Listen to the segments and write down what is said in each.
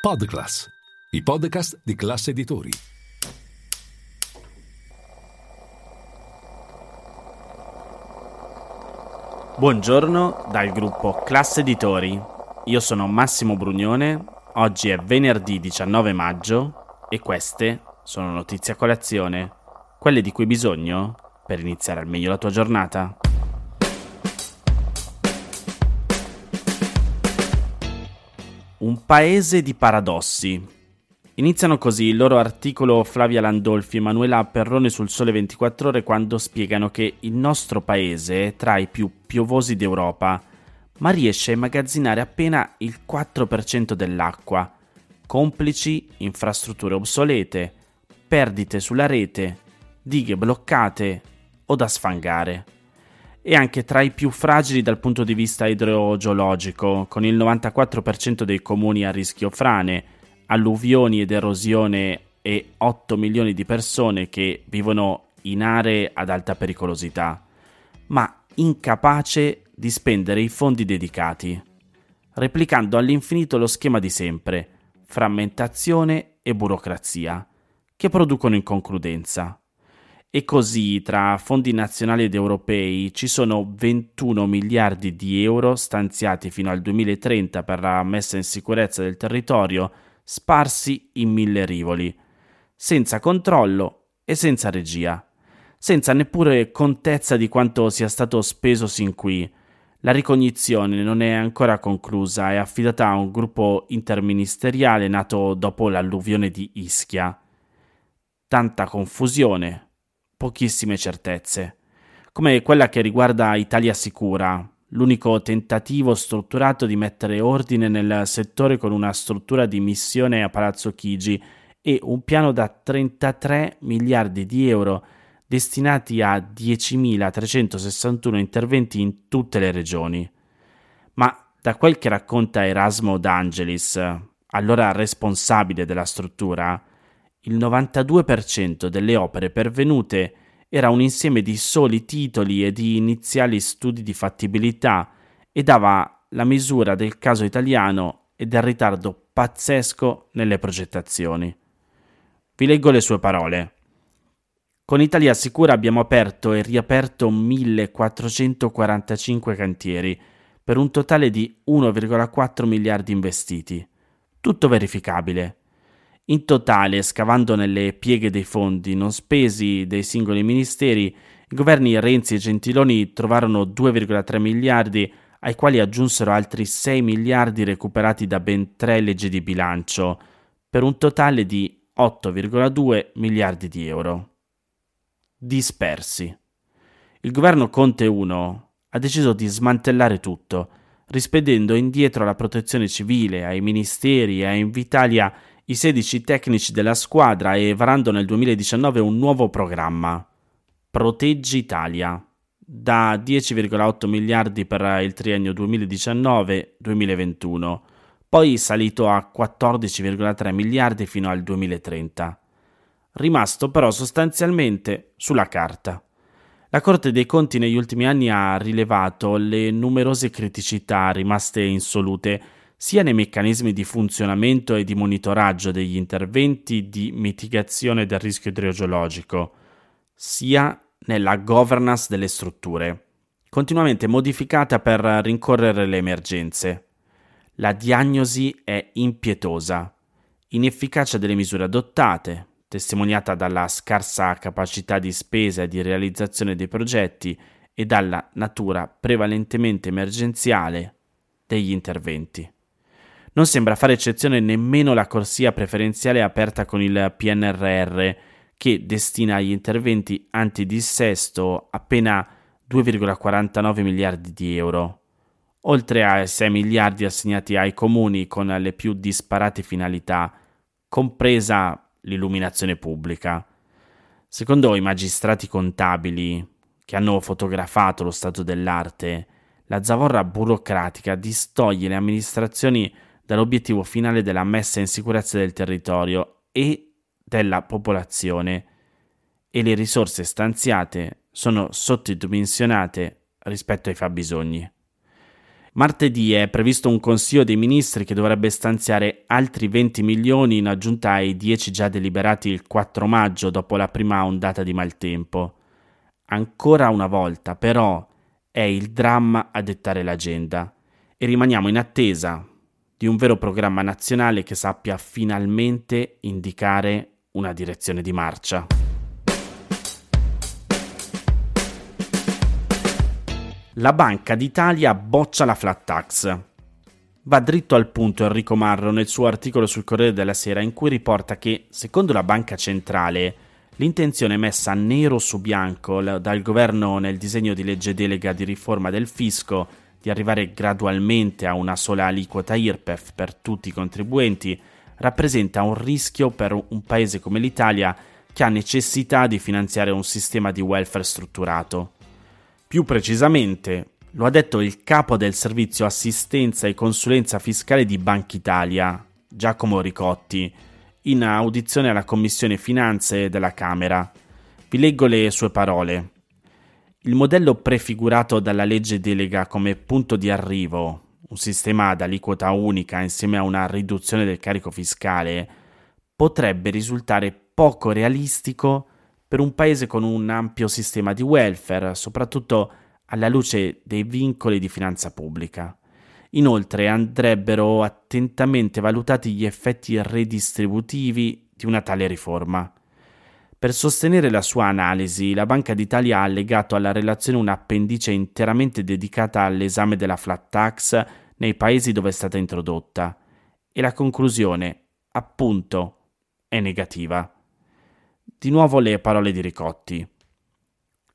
Podclass, i podcast di classe editori. Buongiorno dal gruppo Classe Editori. Io sono Massimo Brugnone. Oggi è venerdì 19 maggio e queste sono notizie a colazione, quelle di cui hai bisogno per iniziare al meglio la tua giornata. Un paese di paradossi. Iniziano così il loro articolo Flavia Landolfi e Manuela Perrone sul Sole 24 Ore quando spiegano che il nostro paese è tra i più piovosi d'Europa, ma riesce a immagazzinare appena il 4% dell'acqua, complici infrastrutture obsolete, perdite sulla rete, dighe bloccate o da sfangare e anche tra i più fragili dal punto di vista idrogeologico, con il 94% dei comuni a rischio frane, alluvioni ed erosione e 8 milioni di persone che vivono in aree ad alta pericolosità, ma incapace di spendere i fondi dedicati, replicando all'infinito lo schema di sempre, frammentazione e burocrazia, che producono inconcludenza. E così tra fondi nazionali ed europei ci sono 21 miliardi di euro stanziati fino al 2030 per la messa in sicurezza del territorio, sparsi in mille rivoli, senza controllo e senza regia, senza neppure contezza di quanto sia stato speso sin qui. La ricognizione non è ancora conclusa, è affidata a un gruppo interministeriale nato dopo l'alluvione di Ischia. Tanta confusione, pochissime certezze, come quella che riguarda Italia Sicura, l'unico tentativo strutturato di mettere ordine nel settore con una struttura di missione a Palazzo Chigi e un piano da 33 miliardi di euro destinati a 10.361 interventi in tutte le regioni. Ma da quel che racconta Erasmo D'Angelis, allora responsabile della struttura, il 92% delle opere pervenute era un insieme di soli titoli e di iniziali studi di fattibilità e dava la misura del caso italiano e del ritardo pazzesco nelle progettazioni. Vi leggo le sue parole. Con Italia Sicura abbiamo aperto e riaperto 1445 cantieri per un totale di 1,4 miliardi investiti. Tutto verificabile. In totale, scavando nelle pieghe dei fondi non spesi dei singoli ministeri, i governi Renzi e Gentiloni trovarono 2,3 miliardi, ai quali aggiunsero altri 6 miliardi recuperati da ben tre leggi di bilancio, per un totale di 8,2 miliardi di euro. Dispersi. Il governo Conte 1 ha deciso di smantellare tutto, rispedendo indietro alla protezione civile, ai ministeri e a Invitalia i 16 tecnici della squadra e varando nel 2019 un nuovo programma, Proteggi Italia, da 10,8 miliardi per il triennio 2019-2021, poi salito a 14,3 miliardi fino al 2030, rimasto però sostanzialmente sulla carta. La Corte dei Conti negli ultimi anni ha rilevato le numerose criticità rimaste insolute sia nei meccanismi di funzionamento e di monitoraggio degli interventi di mitigazione del rischio idrogeologico, sia nella governance delle strutture, continuamente modificata per rincorrere le emergenze. La diagnosi è impietosa, inefficacia delle misure adottate, testimoniata dalla scarsa capacità di spesa e di realizzazione dei progetti e dalla natura prevalentemente emergenziale degli interventi. Non sembra fare eccezione nemmeno la corsia preferenziale aperta con il PNRR, che destina agli interventi antidissesto appena 2,49 miliardi di euro, oltre ai 6 miliardi assegnati ai comuni con le più disparate finalità, compresa l'illuminazione pubblica. Secondo i magistrati contabili che hanno fotografato lo stato dell'arte, la zavorra burocratica distoglie le amministrazioni dall'obiettivo finale della messa in sicurezza del territorio e della popolazione e le risorse stanziate sono sottodimensionate rispetto ai fabbisogni. Martedì è previsto un Consiglio dei Ministri che dovrebbe stanziare altri 20 milioni in aggiunta ai 10 già deliberati il 4 maggio dopo la prima ondata di maltempo. Ancora una volta, però, è il dramma a dettare l'agenda e rimaniamo in attesa di un vero programma nazionale che sappia finalmente indicare una direzione di marcia. La Banca d'Italia boccia la flat tax. Va dritto al punto Enrico Marro nel suo articolo sul Corriere della Sera in cui riporta che, secondo la Banca Centrale, l'intenzione messa nero su bianco dal governo nel disegno di legge delega di riforma del fisco di arrivare gradualmente a una sola aliquota IRPEF per tutti i contribuenti rappresenta un rischio per un paese come l'Italia che ha necessità di finanziare un sistema di welfare strutturato. Più precisamente, lo ha detto il capo del servizio assistenza e consulenza fiscale di Banca Italia, Giacomo Ricotti, in audizione alla Commissione Finanze della Camera. Vi leggo le sue parole. Il modello prefigurato dalla legge delega come punto di arrivo, un sistema ad aliquota unica insieme a una riduzione del carico fiscale, potrebbe risultare poco realistico per un paese con un ampio sistema di welfare, soprattutto alla luce dei vincoli di finanza pubblica. Inoltre andrebbero attentamente valutati gli effetti redistributivi di una tale riforma. Per sostenere la sua analisi, la Banca d'Italia ha allegato alla relazione un'appendice interamente dedicata all'esame della flat tax nei paesi dove è stata introdotta e la conclusione, appunto, è negativa. Di nuovo le parole di Ricotti.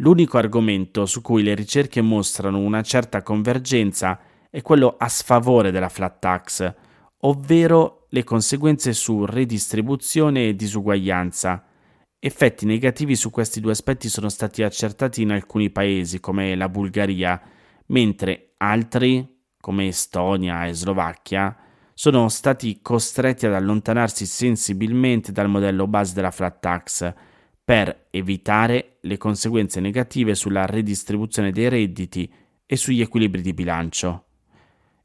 L'unico argomento su cui le ricerche mostrano una certa convergenza è quello a sfavore della flat tax, ovvero le conseguenze su redistribuzione e disuguaglianza. Effetti negativi su questi due aspetti sono stati accertati in alcuni paesi come la Bulgaria, mentre altri, come Estonia e Slovacchia, sono stati costretti ad allontanarsi sensibilmente dal modello base della flat tax per evitare le conseguenze negative sulla redistribuzione dei redditi e sugli equilibri di bilancio.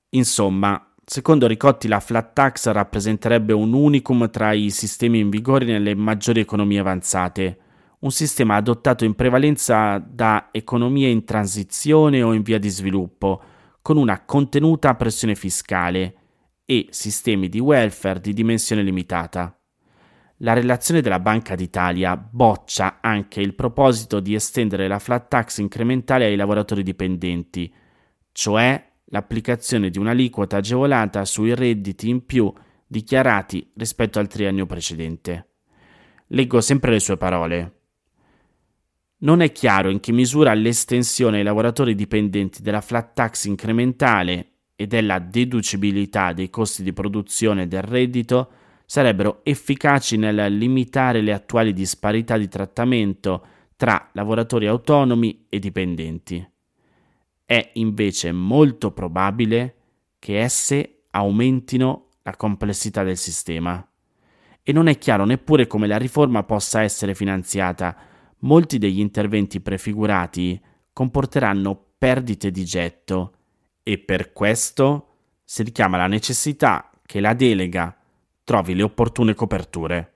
Insomma, secondo Ricotti la flat tax rappresenterebbe un unicum tra i sistemi in vigore nelle maggiori economie avanzate, un sistema adottato in prevalenza da economie in transizione o in via di sviluppo, con una contenuta pressione fiscale, e sistemi di welfare di dimensione limitata. La relazione della Banca d'Italia boccia anche il proposito di estendere la flat tax incrementale ai lavoratori dipendenti, cioè l'applicazione di un'aliquota agevolata sui redditi in più dichiarati rispetto al triennio precedente. Leggo sempre le sue parole. Non è chiaro in che misura l'estensione ai lavoratori dipendenti della flat tax incrementale e della deducibilità dei costi di produzione del reddito sarebbero efficaci nel limitare le attuali disparità di trattamento tra lavoratori autonomi e dipendenti. È invece molto probabile che esse aumentino la complessità del sistema. E non è chiaro neppure come la riforma possa essere finanziata. Molti degli interventi prefigurati comporteranno perdite di getto e per questo si richiama la necessità che la delega trovi le opportune coperture.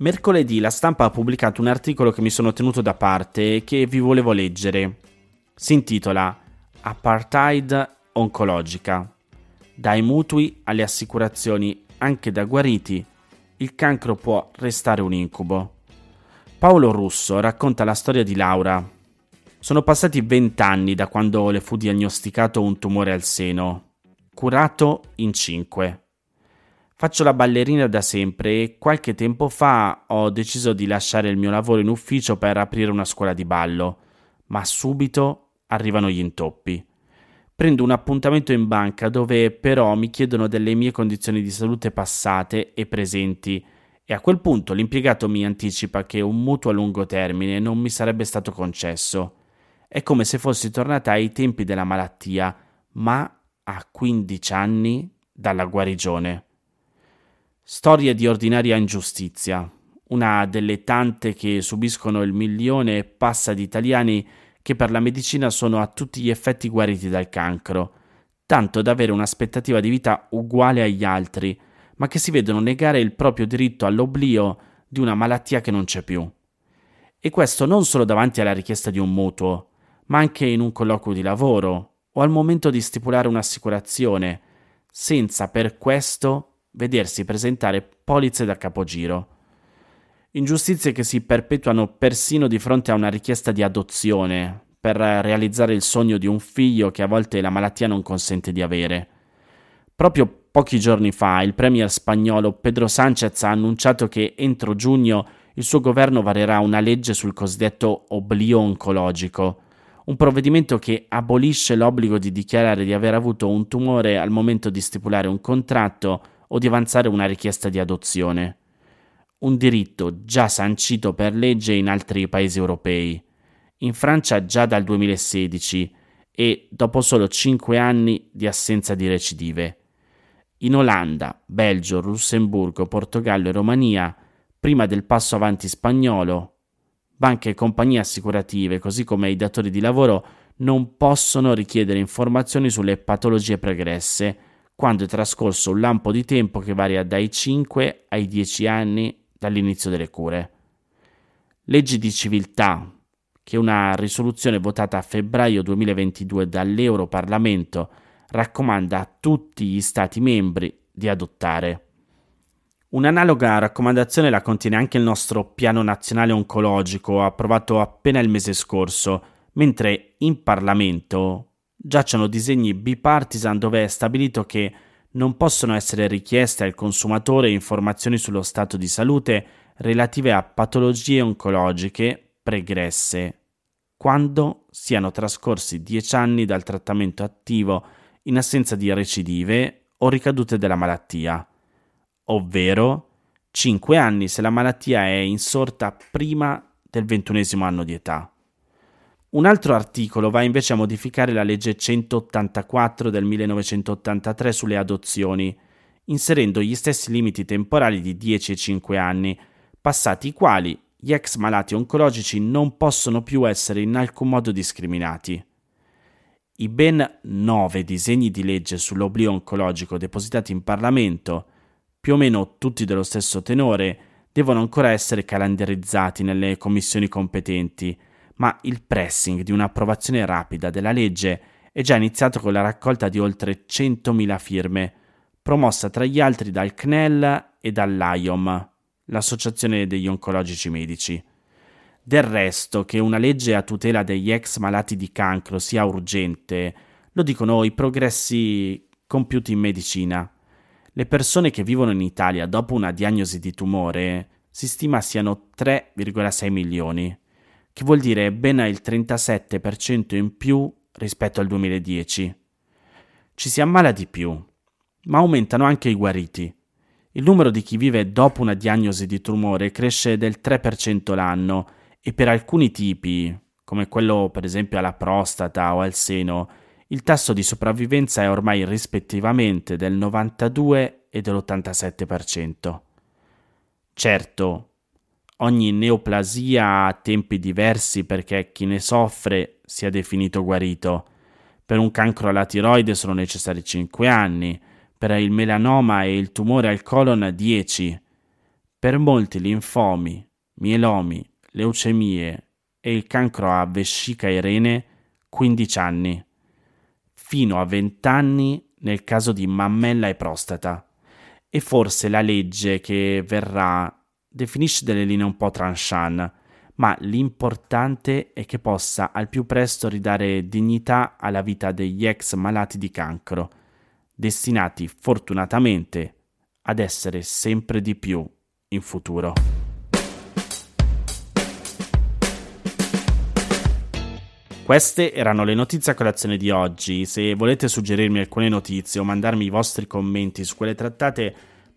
Mercoledì la stampa ha pubblicato un articolo che mi sono tenuto da parte e che vi volevo leggere. Si intitola Apartheid oncologica. Dai mutui alle assicurazioni, anche da guariti, il cancro può restare un incubo. Paolo Russo racconta la storia di Laura. Sono passati vent'anni da quando le fu diagnosticato un tumore al seno, curato in cinque. Faccio la ballerina da sempre e qualche tempo fa ho deciso di lasciare il mio lavoro in ufficio per aprire una scuola di ballo, ma subito arrivano gli intoppi. Prendo un appuntamento in banca dove però mi chiedono delle mie condizioni di salute passate e presenti e a quel punto l'impiegato mi anticipa che un mutuo a lungo termine non mi sarebbe stato concesso. È come se fossi tornata ai tempi della malattia, ma a 15 anni dalla guarigione. Storia di ordinaria ingiustizia, una delle tante che subiscono il milione e passa di italiani che per la medicina sono a tutti gli effetti guariti dal cancro, tanto da avere un'aspettativa di vita uguale agli altri, ma che si vedono negare il proprio diritto all'oblio di una malattia che non c'è più. E questo non solo davanti alla richiesta di un mutuo, ma anche in un colloquio di lavoro o al momento di stipulare un'assicurazione, senza per questo vedersi presentare polizze da capogiro. Ingiustizie che si perpetuano persino di fronte a una richiesta di adozione, per realizzare il sogno di un figlio che a volte la malattia non consente di avere. Proprio pochi giorni fa il premier spagnolo Pedro Sánchez ha annunciato che entro giugno il suo governo varerà una legge sul cosiddetto oblio oncologico, un provvedimento che abolisce l'obbligo di dichiarare di aver avuto un tumore al momento di stipulare un contratto o di avanzare una richiesta di adozione. Un diritto già sancito per legge in altri paesi europei. In Francia già dal 2016 e dopo solo 5 anni di assenza di recidive. In Olanda, Belgio, Lussemburgo, Portogallo e Romania prima del passo avanti spagnolo, banche e compagnie assicurative, così come i datori di lavoro, non possono richiedere informazioni sulle patologie pregresse quando è trascorso un lampo di tempo che varia dai 5 ai 10 anni dall'inizio delle cure. Leggi di civiltà, che una risoluzione votata a febbraio 2022 dall'Europarlamento raccomanda a tutti gli Stati membri di adottare. Un'analoga raccomandazione la contiene anche il nostro Piano Nazionale Oncologico, approvato appena il mese scorso, mentre in Parlamento giacciono disegni bipartisan dove è stabilito che non possono essere richieste al consumatore informazioni sullo stato di salute relative a patologie oncologiche pregresse, quando siano trascorsi 10 anni dal trattamento attivo in assenza di recidive o ricadute della malattia ovvero 5 anni se la malattia è insorta prima del ventunesimo anno di età. Un altro articolo va invece a modificare la legge 184 del 1983 sulle adozioni, inserendo gli stessi limiti temporali di 10 e 5 anni, passati i quali gli ex malati oncologici non possono più essere in alcun modo discriminati. I ben nove disegni di legge sull'oblio oncologico depositati in Parlamento più o meno tutti dello stesso tenore, devono ancora essere calendarizzati nelle commissioni competenti, ma il pressing di un'approvazione rapida della legge è già iniziato con la raccolta di oltre 100.000 firme, promossa tra gli altri dal CNEL e dall'AIOM, l'Associazione degli Oncologici Medici. Del resto, che una legge a tutela degli ex malati di cancro sia urgente, lo dicono i progressi compiuti in medicina. Le persone che vivono in Italia dopo una diagnosi di tumore si stima siano 3,6 milioni, che vuol dire ben il 37% in più rispetto al 2010. Ci si ammala di più, ma aumentano anche i guariti. Il numero di chi vive dopo una diagnosi di tumore cresce del 3% l'anno e per alcuni tipi, come quello per esempio alla prostata o al seno, il tasso di sopravvivenza è ormai rispettivamente del 92 e dell'87%. Certo, ogni neoplasia ha tempi diversi perché chi ne soffre sia definito guarito. Per un cancro alla tiroide sono necessari 5 anni, per il melanoma e il tumore al colon 10, per molti linfomi, mielomi, leucemie e il cancro a vescica e rene 15 anni fino a 20 anni nel caso di mammella e prostata. E forse la legge che verrà definisce delle linee un po' tranchant, ma l'importante è che possa al più presto ridare dignità alla vita degli ex malati di cancro, destinati fortunatamente ad essere sempre di più in futuro. Queste erano le notizie a colazione di oggi. Se volete suggerirmi alcune notizie o mandarmi i vostri commenti su quelle trattate,